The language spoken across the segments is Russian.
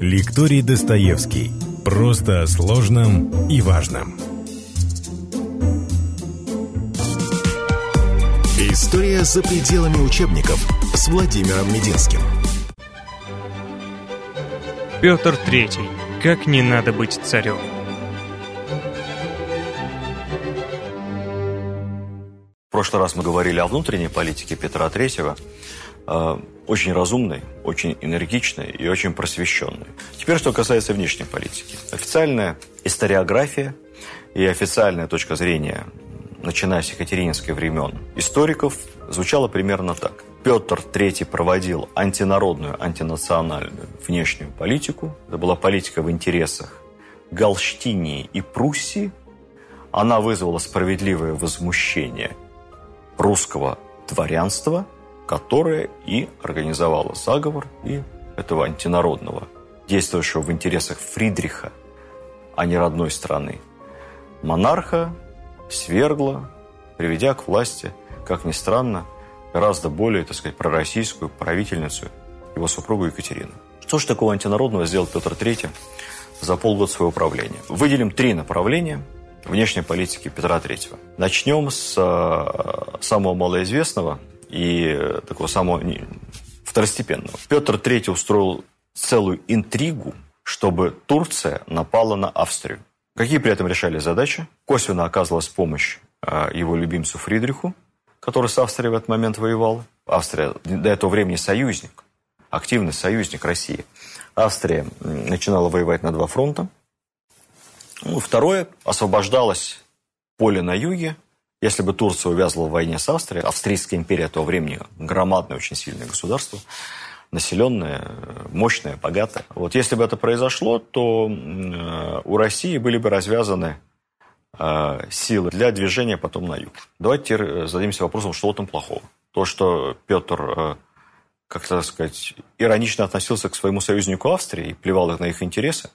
Лекторий Достоевский. Просто о сложном и важном. История за пределами учебников с Владимиром Мединским. Петр Третий. Как не надо быть царем. В прошлый раз мы говорили о внутренней политике Петра Третьего. Э, очень разумной, очень энергичной и очень просвещенной. Теперь, что касается внешней политики. Официальная историография и официальная точка зрения, начиная с екатерининских времен, историков, звучала примерно так. Петр III проводил антинародную, антинациональную внешнюю политику. Это была политика в интересах Галштинии и Пруссии. Она вызвала справедливое возмущение русского дворянства – которая и организовала заговор и этого антинародного, действующего в интересах Фридриха, а не родной страны. Монарха свергла, приведя к власти, как ни странно, гораздо более, так сказать, пророссийскую правительницу, его супругу Екатерину. Что же такого антинародного сделал Петр III за полгода своего правления? Выделим три направления внешней политики Петра III. Начнем с э, самого малоизвестного, и такого самого второстепенного. Петр III устроил целую интригу, чтобы Турция напала на Австрию. Какие при этом решали задачи? Косвенно оказывалась помощь а, его любимцу Фридриху, который с Австрией в этот момент воевал. Австрия до этого времени союзник, активный союзник России. Австрия начинала воевать на два фронта. Ну, второе, освобождалось поле на юге, если бы Турция увязла в войне с Австрией, Австрийская империя того времени громадное, очень сильное государство, населенное, мощное, богатое. Вот если бы это произошло, то э, у России были бы развязаны э, силы для движения потом на юг. Давайте теперь зададимся вопросом, что в этом плохого. То, что Петр, э, как-то сказать, иронично относился к своему союзнику Австрии и плевал на их интересы,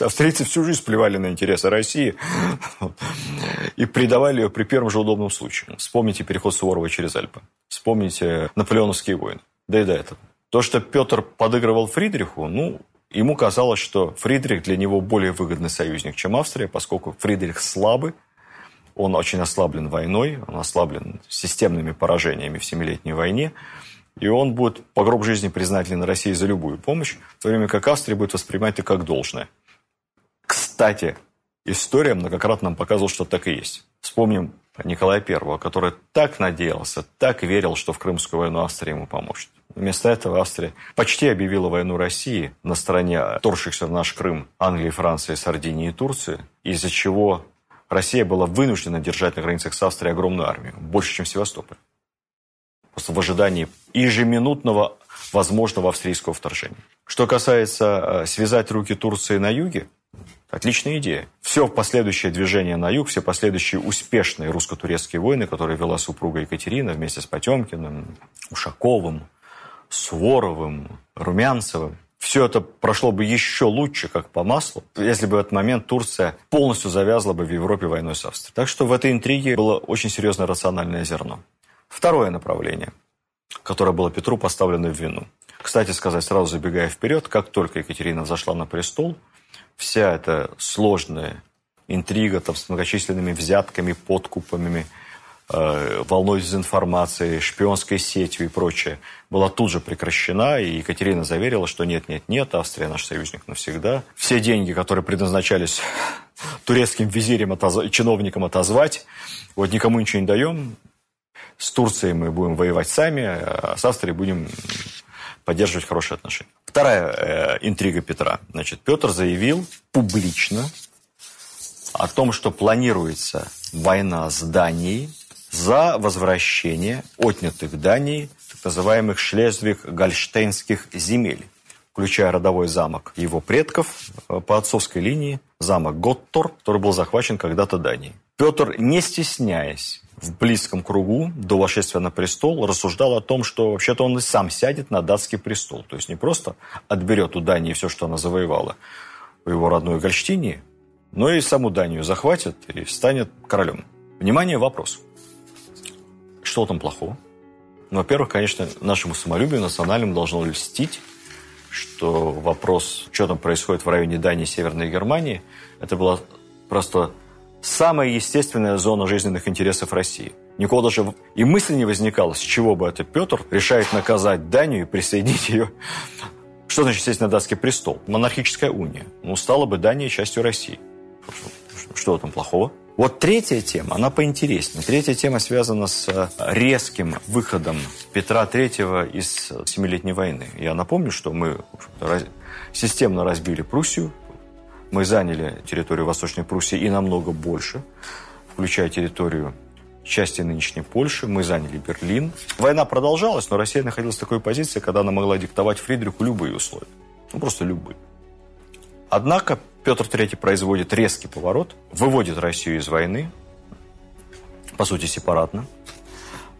Австрийцы всю жизнь плевали на интересы России и предавали ее при первом же удобном случае. Вспомните переход Суворова через Альпы. Вспомните наполеоновские войны. Да и до этого. То, что Петр подыгрывал Фридриху, ну, ему казалось, что Фридрих для него более выгодный союзник, чем Австрия, поскольку Фридрих слабый, он очень ослаблен войной, он ослаблен системными поражениями в Семилетней войне и он будет по гроб жизни признателен России за любую помощь, в то время как Австрия будет воспринимать это как должное. Кстати, история многократно нам показывала, что так и есть. Вспомним Николая I, который так надеялся, так верил, что в Крымскую войну Австрия ему поможет. Вместо этого Австрия почти объявила войну России на стороне торгшихся в наш Крым Англии, Франции, Сардинии и Турции, из-за чего Россия была вынуждена держать на границах с Австрией огромную армию, больше, чем Севастополь просто в ожидании ежеминутного возможного австрийского вторжения. Что касается э, связать руки Турции на юге, отличная идея. Все последующее движение на юг, все последующие успешные русско-турецкие войны, которые вела супруга Екатерина вместе с Потемкиным, Ушаковым, Суворовым, Румянцевым, все это прошло бы еще лучше, как по маслу, если бы в этот момент Турция полностью завязла бы в Европе войной с Австрией. Так что в этой интриге было очень серьезное рациональное зерно. Второе направление, которое было Петру поставлено в вину. Кстати сказать, сразу забегая вперед, как только Екатерина зашла на престол, вся эта сложная интрига там, с многочисленными взятками, подкупами, э, волной дезинформации, шпионской сетью и прочее, была тут же прекращена, и Екатерина заверила, что нет, нет, нет, Австрия наш союзник навсегда. Все деньги, которые предназначались турецким визирям, отозв... чиновникам отозвать, вот никому ничего не даем, с Турцией мы будем воевать сами, а с Австрией будем поддерживать хорошие отношения. Вторая э, интрига Петра. Значит, Петр заявил публично о том, что планируется война с Данией за возвращение отнятых Данией так называемых шлезвиг-гольштейнских земель, включая родовой замок его предков э, по отцовской линии, замок Готтор, который был захвачен когда-то Данией. Петр, не стесняясь, в близком кругу до восшествия на престол рассуждал о том, что вообще-то он сам сядет на датский престол. То есть не просто отберет у Дании все, что она завоевала в его родной Гольштине, но и саму Данию захватит и станет королем. Внимание, вопрос. Что там плохого? Ну, во-первых, конечно, нашему самолюбию национальному должно льстить, что вопрос, что там происходит в районе Дании Северной Германии, это была просто самая естественная зона жизненных интересов России. Никого даже и мысли не возникало, с чего бы это Петр решает наказать Данию и присоединить ее. Что значит сесть на датский престол? Монархическая уния. Ну, стала бы Дания частью России. Что там плохого? Вот третья тема, она поинтереснее. Третья тема связана с э, резким выходом Петра III из Семилетней войны. Я напомню, что мы системно разбили Пруссию, мы заняли территорию Восточной Пруссии и намного больше, включая территорию части нынешней Польши, мы заняли Берлин. Война продолжалась, но Россия находилась в такой позиции, когда она могла диктовать Фридриху любые условия. Ну, просто любые. Однако Петр III производит резкий поворот, выводит Россию из войны, по сути, сепаратно.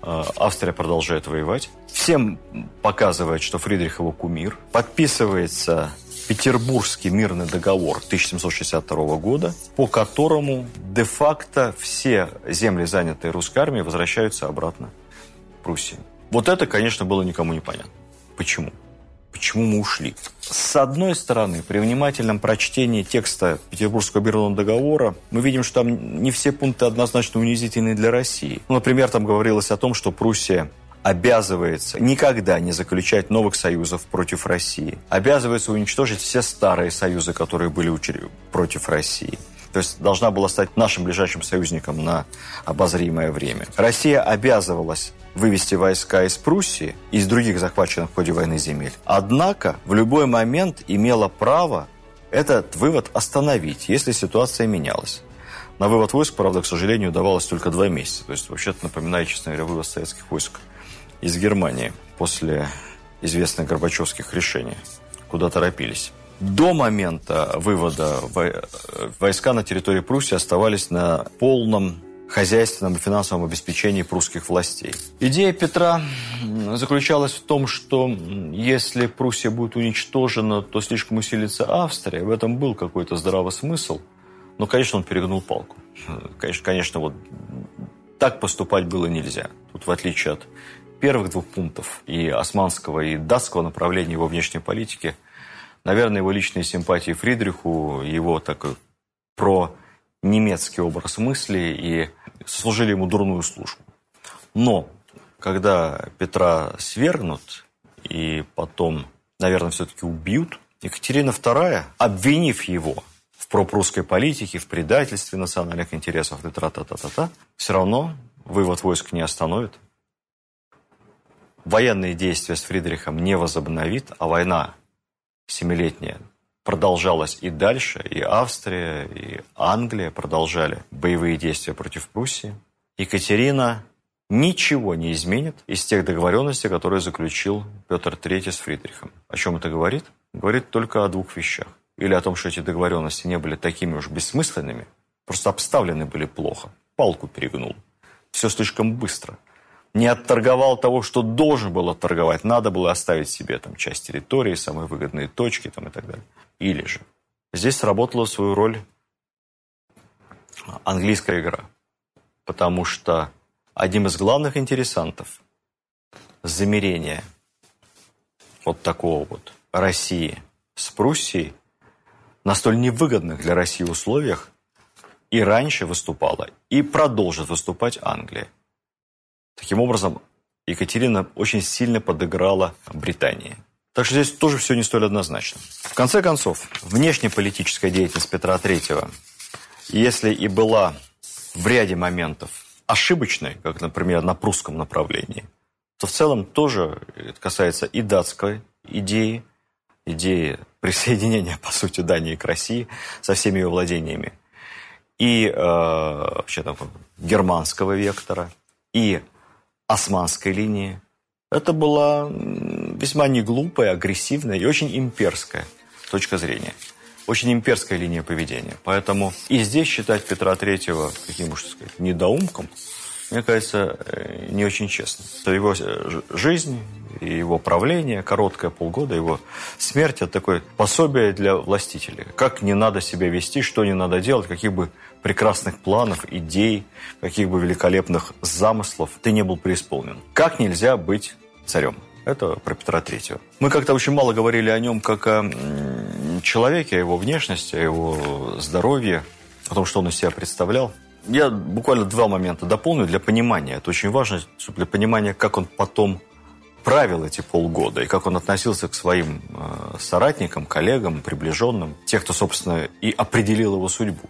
Э, Австрия продолжает воевать. Всем показывает, что Фридрих его кумир. Подписывается Петербургский мирный договор 1762 года, по которому де-факто все земли, занятые русской армией, возвращаются обратно в Пруссию. Вот это, конечно, было никому не понятно. Почему? Почему мы ушли? С одной стороны, при внимательном прочтении текста Петербургского мирного договора мы видим, что там не все пункты однозначно унизительны для России. Ну, например, там говорилось о том, что Пруссия обязывается никогда не заключать новых союзов против России. Обязывается уничтожить все старые союзы, которые были против России. То есть должна была стать нашим ближайшим союзником на обозримое время. Россия обязывалась вывести войска из Пруссии и из других захваченных в ходе войны земель. Однако в любой момент имела право этот вывод остановить, если ситуация менялась. На вывод войск, правда, к сожалению, удавалось только два месяца. То есть, вообще-то, напоминает, честно говоря, вывод советских войск из Германии после известных горбачевских решений, куда торопились. До момента вывода войска на территории Пруссии оставались на полном хозяйственном и финансовом обеспечении прусских властей. Идея Петра заключалась в том, что если Пруссия будет уничтожена, то слишком усилится Австрия. В этом был какой-то здравый смысл. Но, конечно, он перегнул палку. Конечно, конечно, вот так поступать было нельзя. Тут, в отличие от первых двух пунктов и османского, и датского направления его внешней политики, наверное, его личные симпатии Фридриху, его такой про немецкий образ мысли и служили ему дурную службу. Но когда Петра свергнут и потом, наверное, все-таки убьют, Екатерина II, обвинив его в пропрусской политике, в предательстве национальных интересов, и тра-та-та-та-та, все равно вывод войск не остановит военные действия с Фридрихом не возобновит, а война семилетняя продолжалась и дальше, и Австрия, и Англия продолжали боевые действия против Пруссии. Екатерина ничего не изменит из тех договоренностей, которые заключил Петр III с Фридрихом. О чем это говорит? Говорит только о двух вещах. Или о том, что эти договоренности не были такими уж бессмысленными, просто обставлены были плохо, палку перегнул. Все слишком быстро – не отторговал того, что должен был отторговать. Надо было оставить себе там часть территории, самые выгодные точки там, и так далее. Или же здесь сработала свою роль английская игра. Потому что одним из главных интересантов замерения вот такого вот России с Пруссией на столь невыгодных для России условиях и раньше выступала, и продолжит выступать Англия. Таким образом, Екатерина очень сильно подыграла Британии. Так что здесь тоже все не столь однозначно. В конце концов, внешнеполитическая деятельность Петра III, если и была в ряде моментов ошибочной, как, например, на прусском направлении, то в целом тоже это касается и датской идеи, идеи присоединения, по сути, Дании к России со всеми ее владениями, и э, вообще, там, германского вектора, и османской линии. Это была весьма неглупая, агрессивная и очень имперская точка зрения. Очень имперская линия поведения. Поэтому и здесь считать Петра Третьего каким уж недоумком, мне кажется, э, не очень честно. Его э, жизнь и его правление, короткое полгода, его смерть – это такое пособие для властителей. Как не надо себя вести, что не надо делать, каких бы прекрасных планов, идей, каких бы великолепных замыслов ты не был преисполнен. Как нельзя быть царем? Это про Петра Третьего. Мы как-то очень мало говорили о нем как о человеке, о его внешности, о его здоровье, о том, что он из себя представлял. Я буквально два момента дополню для понимания. Это очень важно, чтобы для понимания, как он потом правил эти полгода и как он относился к своим э, соратникам, коллегам, приближенным, тех, кто, собственно, и определил его судьбу.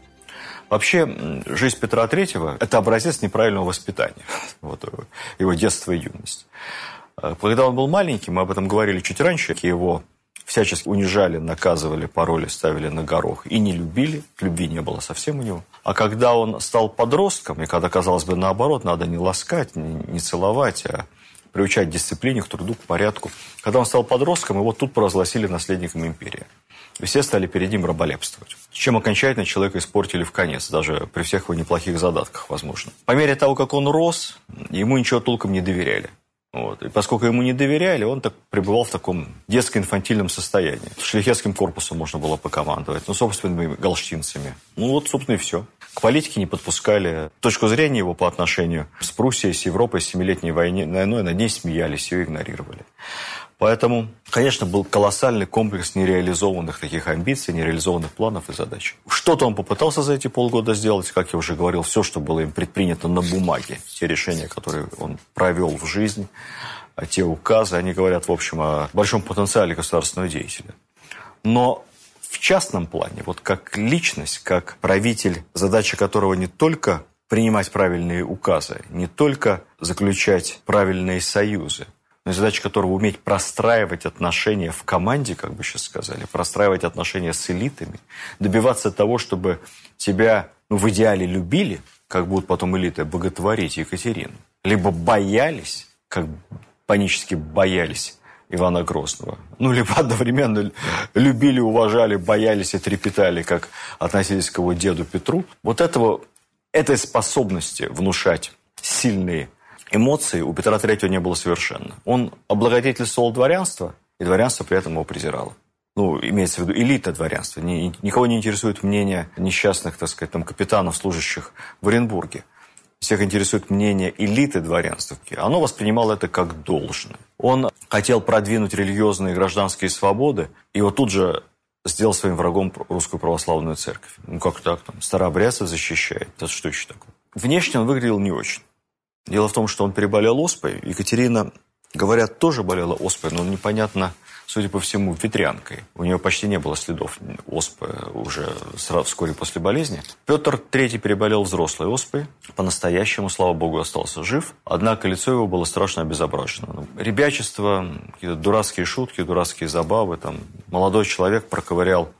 Вообще, жизнь Петра Третьего – это образец неправильного воспитания, вот, его детство и юность. Э, когда он был маленький, мы об этом говорили чуть раньше, его всячески унижали, наказывали, пароли ставили на горох и не любили, любви не было совсем у него. А когда он стал подростком, и когда, казалось бы, наоборот, надо не ласкать, не целовать, а приучать к дисциплине, к труду, к порядку. Когда он стал подростком, его тут провозгласили наследником империи. Все стали перед ним раболепствовать. Чем окончательно человека испортили в конец, даже при всех его неплохих задатках, возможно. По мере того, как он рос, ему ничего толком не доверяли. Вот. И поскольку ему не доверяли, он так пребывал в таком детско-инфантильном состоянии. Шлихетским корпусом можно было покомандовать, ну, собственными галштинцами. Ну, вот, собственно, и все. К политике не подпускали. Точку зрения его по отношению с Пруссией, с Европой, с Семилетней войной, над ней смеялись, ее игнорировали. Поэтому, конечно, был колоссальный комплекс нереализованных таких амбиций, нереализованных планов и задач. Что-то он попытался за эти полгода сделать, как я уже говорил, все, что было им предпринято на бумаге, те решения, которые он провел в жизнь, те указы, они говорят, в общем, о большом потенциале государственного деятеля. Но в частном плане, вот как личность, как правитель, задача которого не только принимать правильные указы, не только заключать правильные союзы, задача которого уметь простраивать отношения в команде, как бы сейчас сказали, простраивать отношения с элитами, добиваться того, чтобы тебя ну, в идеале любили, как будут потом элиты боготворить Екатерину, либо боялись, как панически боялись Ивана Грозного. Ну, либо одновременно любили, уважали, боялись и трепетали, как относились к его деду Петру. Вот этого, этой способности внушать сильные эмоций у Петра III не было совершенно. Он облагодетельствовал дворянство, и дворянство при этом его презирало. Ну, имеется в виду элита дворянства. Никого не интересует мнение несчастных, так сказать, там, капитанов, служащих в Оренбурге. Всех интересует мнение элиты дворянства. Оно воспринимало это как должное. Он хотел продвинуть религиозные и гражданские свободы, и вот тут же сделал своим врагом русскую православную церковь. Ну, как так? Там, старообрядцев защищает. Это что еще такое? Внешне он выглядел не очень. Дело в том, что он переболел оспой. Екатерина, говорят, тоже болела оспой, но непонятно, судя по всему, ветрянкой. У нее почти не было следов оспы уже сразу, вскоре после болезни. Петр III переболел взрослой оспой. По-настоящему, слава богу, остался жив. Однако лицо его было страшно обезображено. Ребячество, какие-то дурацкие шутки, дурацкие забавы. Там молодой человек проковырял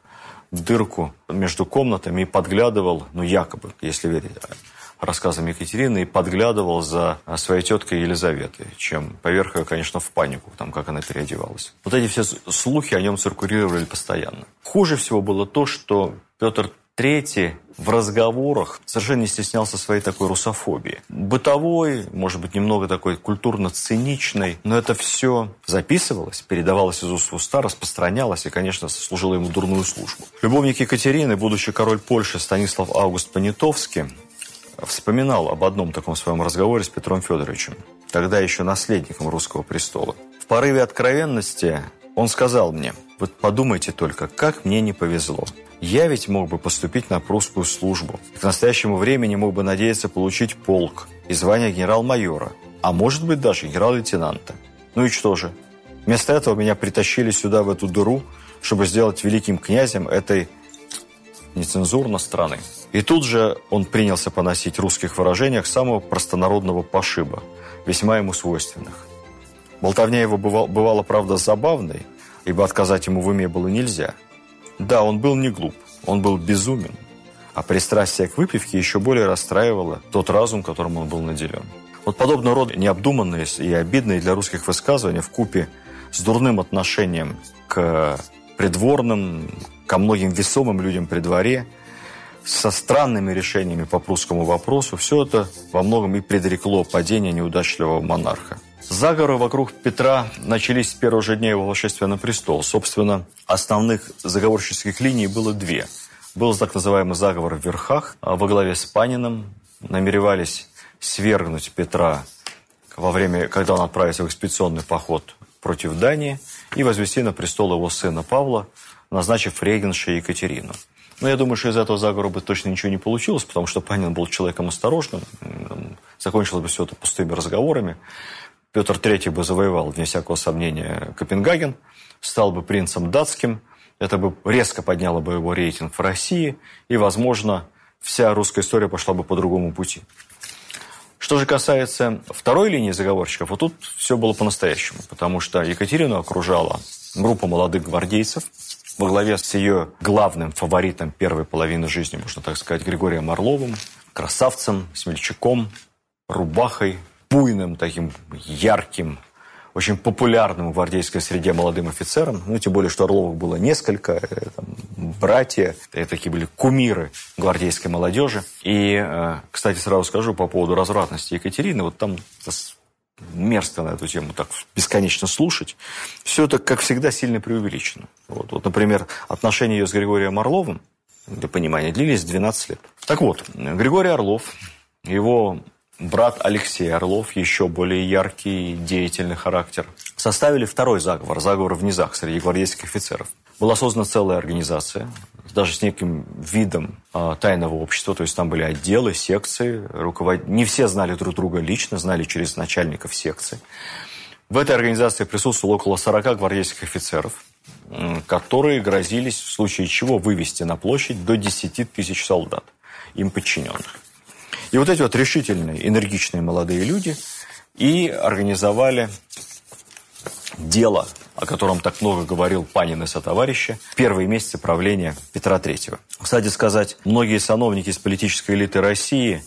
дырку между комнатами и подглядывал, ну, якобы, если верить рассказам Екатерины и подглядывал за своей теткой Елизаветой, чем поверх ее, конечно, в панику, там, как она переодевалась. Вот эти все слухи о нем циркулировали постоянно. Хуже всего было то, что Петр Третий в разговорах совершенно не стеснялся своей такой русофобии. Бытовой, может быть, немного такой культурно-циничной, но это все записывалось, передавалось из уст в уста, распространялось и, конечно, служило ему дурную службу. Любовник Екатерины, будущий король Польши Станислав Август Понятовский, вспоминал об одном таком своем разговоре с Петром Федоровичем, тогда еще наследником русского престола. В порыве откровенности он сказал мне, вот подумайте только, как мне не повезло. Я ведь мог бы поступить на прусскую службу. К настоящему времени мог бы надеяться получить полк и звание генерал-майора, а может быть даже генерал-лейтенанта. Ну и что же? Вместо этого меня притащили сюда, в эту дыру, чтобы сделать великим князем этой нецензурно страны. И тут же он принялся поносить русских выражениях самого простонародного пошиба, весьма ему свойственных. Болтовня его бывала, бывала, правда, забавной, ибо отказать ему в уме было нельзя. Да, он был не глуп, он был безумен, а пристрастие к выпивке еще более расстраивало тот разум, которым он был наделен. Вот подобного рода необдуманные и обидные для русских высказывания в купе с дурным отношением к придворным, ко многим весомым людям при дворе – со странными решениями по прусскому вопросу, все это во многом и предрекло падение неудачливого монарха. Заговоры вокруг Петра начались с первого же дня его восшествия на престол. Собственно, основных заговорческих линий было две. Был так называемый заговор в верхах а во главе с Паниным. Намеревались свергнуть Петра во время, когда он отправится в экспедиционный поход против Дании и возвести на престол его сына Павла, назначив регеншей Екатерину. Но я думаю, что из этого заговора бы точно ничего не получилось, потому что Панин был человеком осторожным. Закончилось бы все это пустыми разговорами. Петр III бы завоевал, вне всякого сомнения, Копенгаген, стал бы принцем датским. Это бы резко подняло бы его рейтинг в России, и, возможно, вся русская история пошла бы по другому пути. Что же касается второй линии заговорщиков, вот тут все было по-настоящему, потому что Екатерину окружала группа молодых гвардейцев во главе с ее главным фаворитом первой половины жизни, можно так сказать, Григорием Орловым, красавцем, смельчаком, рубахой, буйным, таким ярким, очень популярным в гвардейской среде молодым офицером. Ну, тем более, что Орловых было несколько, э, там, братья, это такие были кумиры гвардейской молодежи. И, э, кстати, сразу скажу по поводу развратности Екатерины, вот там мерзко на эту тему так бесконечно слушать. Все это, как всегда, сильно преувеличено. Вот, вот например, отношения ее с Григорием Орловым, для понимания, длились 12 лет. Так вот, Григорий Орлов, его брат Алексей Орлов, еще более яркий, деятельный характер, составили второй заговор, заговор в низах среди гвардейских офицеров. Была создана целая организация, даже с неким видом э, тайного общества, то есть там были отделы, секции, руковод... не все знали друг друга лично, знали через начальников секций. В этой организации присутствовало около 40 гвардейских офицеров, которые грозились в случае чего вывести на площадь до 10 тысяч солдат, им подчиненных. И вот эти вот решительные, энергичные молодые люди и организовали дело, о котором так много говорил Панин и сотоварищи, первые месяцы правления Петра III. Кстати сказать, многие сановники из политической элиты России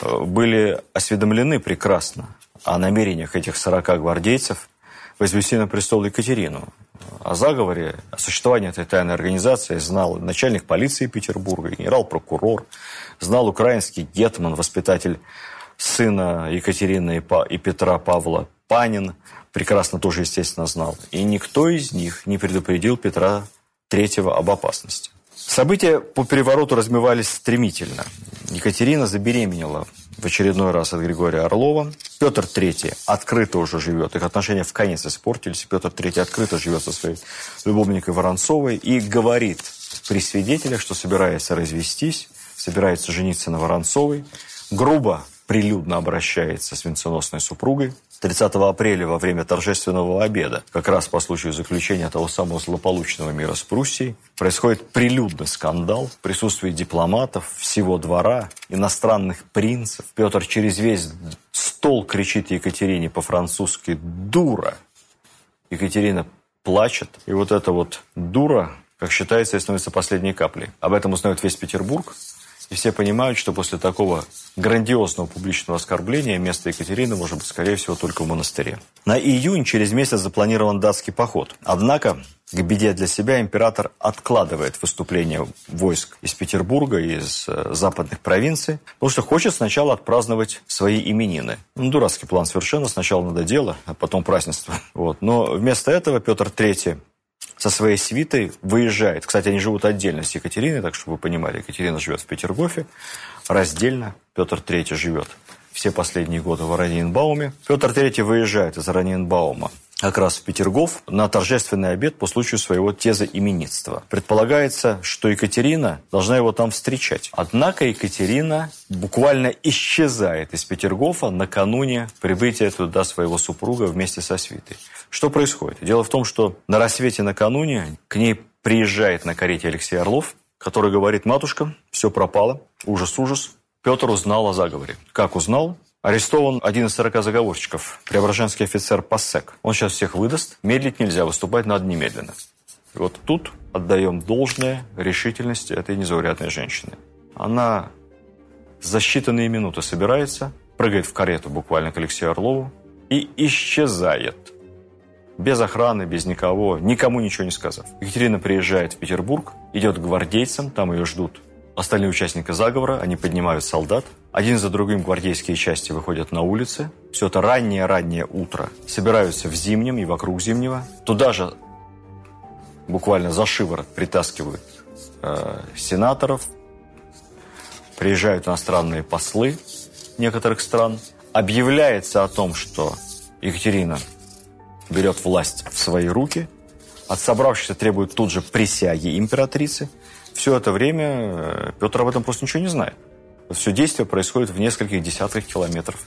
э, были осведомлены прекрасно о намерениях этих 40 гвардейцев возвести на престол Екатерину. О заговоре, о существовании этой тайной организации знал начальник полиции Петербурга, генерал-прокурор, знал украинский гетман, воспитатель сына Екатерины и Петра Павла Панин, прекрасно тоже, естественно, знал. И никто из них не предупредил Петра III об опасности. События по перевороту размывались стремительно. Екатерина забеременела в очередной раз от Григория Орлова. Петр III открыто уже живет. Их отношения в конец испортились. Петр III открыто живет со своей любовникой Воронцовой и говорит при свидетелях, что собирается развестись, собирается жениться на Воронцовой. Грубо, прилюдно обращается с венценосной супругой. 30 апреля во время торжественного обеда, как раз по случаю заключения того самого злополучного мира с Пруссией, происходит прилюдный скандал в присутствии дипломатов, всего двора, иностранных принцев. Петр через весь стол кричит Екатерине по-французски «дура». Екатерина плачет, и вот эта вот дура, как считается, становится последней каплей. Об этом узнает весь Петербург, и все понимают, что после такого грандиозного публичного оскорбления место Екатерины может быть, скорее всего, только в монастыре. На июнь через месяц запланирован датский поход. Однако, к беде для себя, император откладывает выступление войск из Петербурга, из э, западных провинций, потому что хочет сначала отпраздновать свои именины. Ну, дурацкий план совершенно. Сначала надо дело, а потом празднество. Вот. Но вместо этого Петр III со своей свитой выезжает. Кстати, они живут отдельно с Екатериной, так чтобы вы понимали, Екатерина живет в Петергофе, раздельно Петр III живет все последние годы в Ораниенбауме. Петр III выезжает из Ораниенбаума как раз в Петергоф на торжественный обед по случаю своего теза-именитства. Предполагается, что Екатерина должна его там встречать. Однако Екатерина буквально исчезает из Петергофа накануне прибытия туда своего супруга вместе со свитой. Что происходит? Дело в том, что на рассвете накануне к ней приезжает на карете Алексей Орлов, который говорит, матушка, все пропало, ужас-ужас. Петр узнал о заговоре. Как узнал? Арестован один из 40 заговорщиков, преображенский офицер Пассек. Он сейчас всех выдаст. Медлить нельзя, выступать надо немедленно. И вот тут отдаем должное решительности этой незаурядной женщины. Она за считанные минуты собирается, прыгает в карету буквально к Алексею Орлову и исчезает. Без охраны, без никого, никому ничего не сказав. Екатерина приезжает в Петербург, идет к гвардейцам, там ее ждут Остальные участники заговора, они поднимают солдат. Один за другим гвардейские части выходят на улицы. Все это раннее-раннее утро. Собираются в Зимнем и вокруг Зимнего. Туда же буквально за шиворот притаскивают э, сенаторов. Приезжают иностранные послы некоторых стран. Объявляется о том, что Екатерина берет власть в свои руки, от собравшихся требует тут же присяги императрицы. Все это время э, Петр об этом просто ничего не знает. Все действие происходит в нескольких десятках километров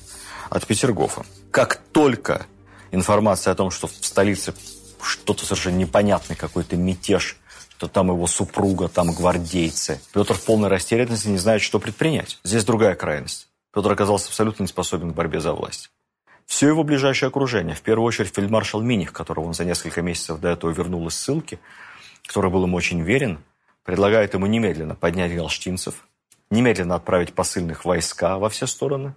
от Петергофа. Как только информация о том, что в столице что-то совершенно непонятный какой-то мятеж, что там его супруга, там гвардейцы. Петр в полной растерянности не знает, что предпринять. Здесь другая крайность. Петр оказался абсолютно не способен к борьбе за власть. Все его ближайшее окружение, в первую очередь фельдмаршал Миних, которого он за несколько месяцев до этого вернул из ссылки, который был ему очень верен, предлагает ему немедленно поднять галштинцев, немедленно отправить посыльных войска во все стороны,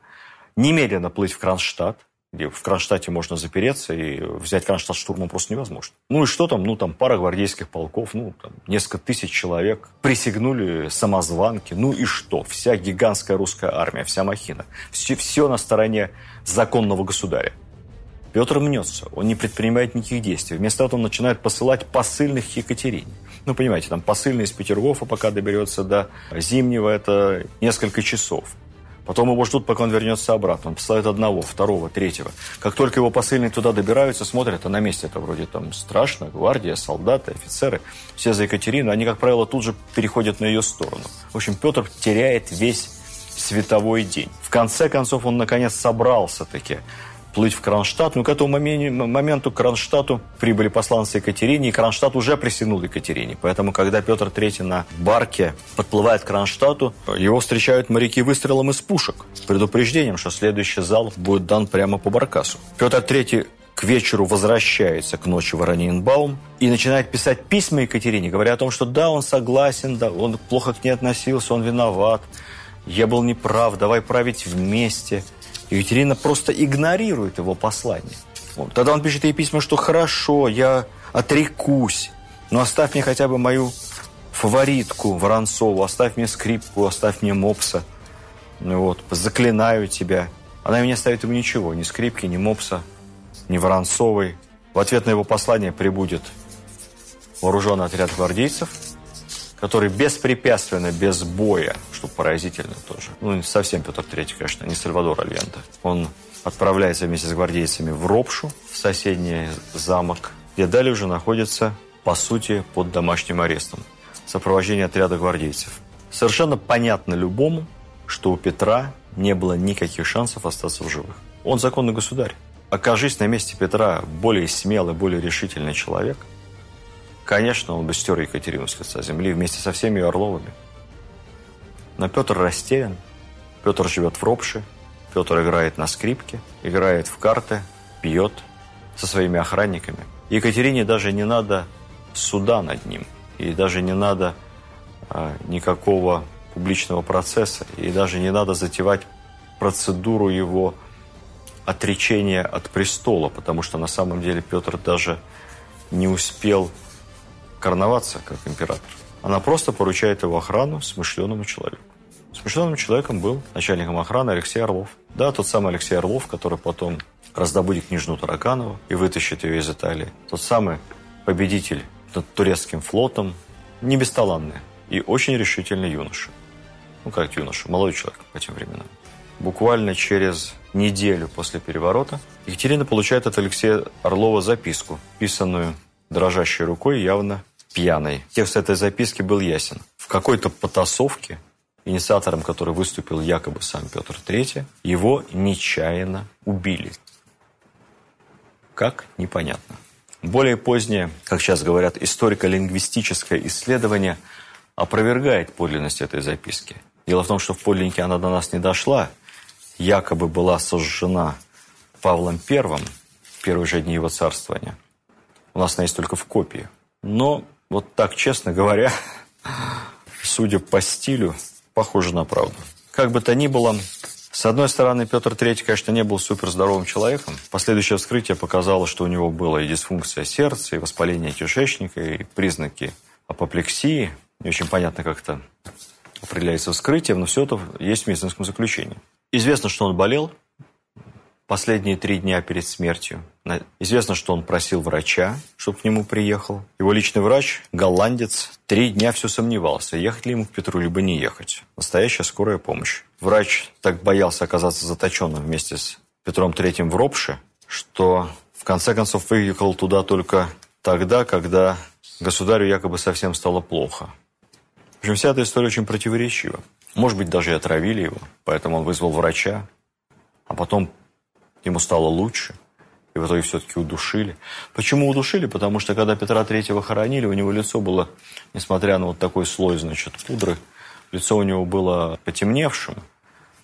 немедленно плыть в Кронштадт, где в Кронштадте можно запереться, и взять Кронштадт штурмом просто невозможно. Ну и что там? Ну там пара гвардейских полков, ну там несколько тысяч человек. Присягнули самозванки. Ну и что? Вся гигантская русская армия, вся махина. Все, все на стороне законного государя. Петр мнется, он не предпринимает никаких действий. Вместо этого он начинает посылать посыльных к Екатерине. Ну, понимаете, там посыльный из Петергофа, пока доберется до Зимнего, это несколько часов. Потом его ждут, пока он вернется обратно. Он посылает одного, второго, третьего. Как только его посыльные туда добираются, смотрят, а на месте это вроде там страшно, гвардия, солдаты, офицеры. Все за Екатерину, они, как правило, тут же переходят на ее сторону. В общем, Петр теряет весь световой день. В конце концов, он, наконец, собрался-таки плыть в Кронштадт. Но к этому моменту к Кронштадту прибыли посланцы Екатерине, и Кронштадт уже присягнул Екатерине. Поэтому, когда Петр III на барке подплывает к Кронштадту, его встречают моряки выстрелом из пушек, с предупреждением, что следующий залп будет дан прямо по баркасу. Петр III к вечеру возвращается к ночи в Ораниенбаум и начинает писать письма Екатерине, говоря о том, что да, он согласен, да, он плохо к ней относился, он виноват, я был неправ, давай править вместе – Екатерина просто игнорирует его послание. Вот. Тогда он пишет ей письма, что хорошо, я отрекусь, но оставь мне хотя бы мою фаворитку Воронцову, оставь мне скрипку, оставь мне мопса. Ну вот, заклинаю тебя. Она мне ставит ему ничего, ни скрипки, ни мопса, ни Воронцовой. В ответ на его послание прибудет вооруженный отряд гвардейцев – который беспрепятственно, без боя, что поразительно тоже. Ну, не совсем Петр III, конечно, не Сальвадор Альенте. Он отправляется вместе с гвардейцами в Ропшу, в соседний замок, где далее уже находится, по сути, под домашним арестом. Сопровождение отряда гвардейцев. Совершенно понятно любому, что у Петра не было никаких шансов остаться в живых. Он законный государь. Окажись на месте Петра более смелый, более решительный человек – Конечно, он бы стер Екатерину с лица земли вместе со всеми ее Орловыми. Но Петр растерян. Петр живет в Ропше. Петр играет на скрипке, играет в карты, пьет со своими охранниками. Екатерине даже не надо суда над ним. И даже не надо а, никакого публичного процесса. И даже не надо затевать процедуру его отречения от престола, потому что на самом деле Петр даже не успел короноваться как император. Она просто поручает его охрану смышленому человеку. Смышленным человеком был начальником охраны Алексей Орлов. Да, тот самый Алексей Орлов, который потом раздобудет княжну Тараканову и вытащит ее из Италии. Тот самый победитель над турецким флотом, не бесталанный и очень решительный юноша. Ну, как юноша, молодой человек по тем временам. Буквально через неделю после переворота Екатерина получает от Алексея Орлова записку, писанную дрожащей рукой, явно пьяной. Текст этой записки был ясен. В какой-то потасовке, инициатором которой выступил якобы сам Петр III, его нечаянно убили. Как? Непонятно. Более позднее, как сейчас говорят, историко-лингвистическое исследование опровергает подлинность этой записки. Дело в том, что в подлиннике она до нас не дошла, якобы была сожжена Павлом I в первые же дни его царствования – у нас она есть только в копии. Но вот так, честно говоря, судя по стилю, похоже на правду. Как бы то ни было, с одной стороны, Петр III, конечно, не был суперздоровым человеком. Последующее вскрытие показало, что у него была и дисфункция сердца, и воспаление кишечника, и признаки апоплексии. Не очень понятно, как это определяется вскрытием, но все это есть в медицинском заключении. Известно, что он болел, последние три дня перед смертью. Известно, что он просил врача, чтобы к нему приехал. Его личный врач, голландец, три дня все сомневался, ехать ли ему к Петру, либо не ехать. Настоящая скорая помощь. Врач так боялся оказаться заточенным вместе с Петром Третьим в Ропше, что в конце концов выехал туда только тогда, когда государю якобы совсем стало плохо. В общем, вся эта история очень противоречива. Может быть, даже и отравили его, поэтому он вызвал врача, а потом ему стало лучше, и в итоге все-таки удушили. Почему удушили? Потому что когда Петра Третьего хоронили, у него лицо было, несмотря на вот такой слой, значит, пудры, лицо у него было потемневшим,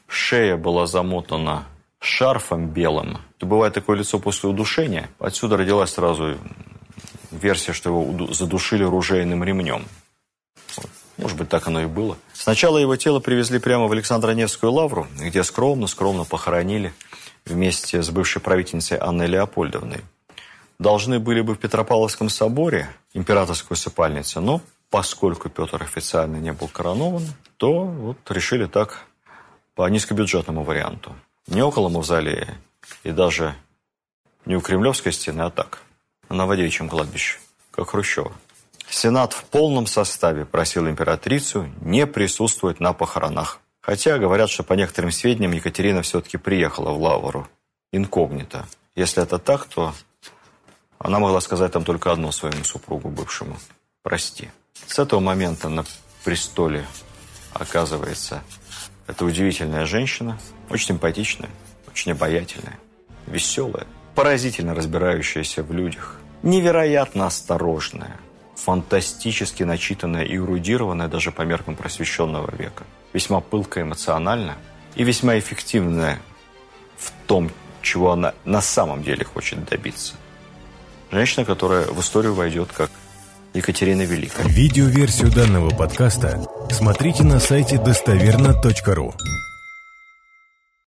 шея была замотана шарфом белым. Это бывает такое лицо после удушения. Отсюда родилась сразу версия, что его задушили ружейным ремнем. Может быть, так оно и было. Сначала его тело привезли прямо в Александро-Невскую лавру, где скромно-скромно похоронили вместе с бывшей правительницей Анной Леопольдовной. Должны были бы в Петропавловском соборе императорской усыпальнице, но поскольку Петр официально не был коронован, то вот решили так по низкобюджетному варианту. Не около мавзолея и даже не у Кремлевской стены, а так, на Новодевичьем кладбище, как Хрущева. Сенат в полном составе просил императрицу не присутствовать на похоронах. Хотя говорят, что по некоторым сведениям Екатерина все-таки приехала в Лавру инкогнито. Если это так, то она могла сказать там только одно своему супругу бывшему – «прости». С этого момента на престоле оказывается эта удивительная женщина, очень симпатичная, очень обаятельная, веселая, поразительно разбирающаяся в людях, невероятно осторожная, фантастически начитанная и эрудированная даже по меркам просвещенного века, весьма пылкая эмоционально и весьма эффективная в том, чего она на самом деле хочет добиться. Женщина, которая в историю войдет как Екатерина Великая. Видеоверсию данного подкаста смотрите на сайте достоверно.ру.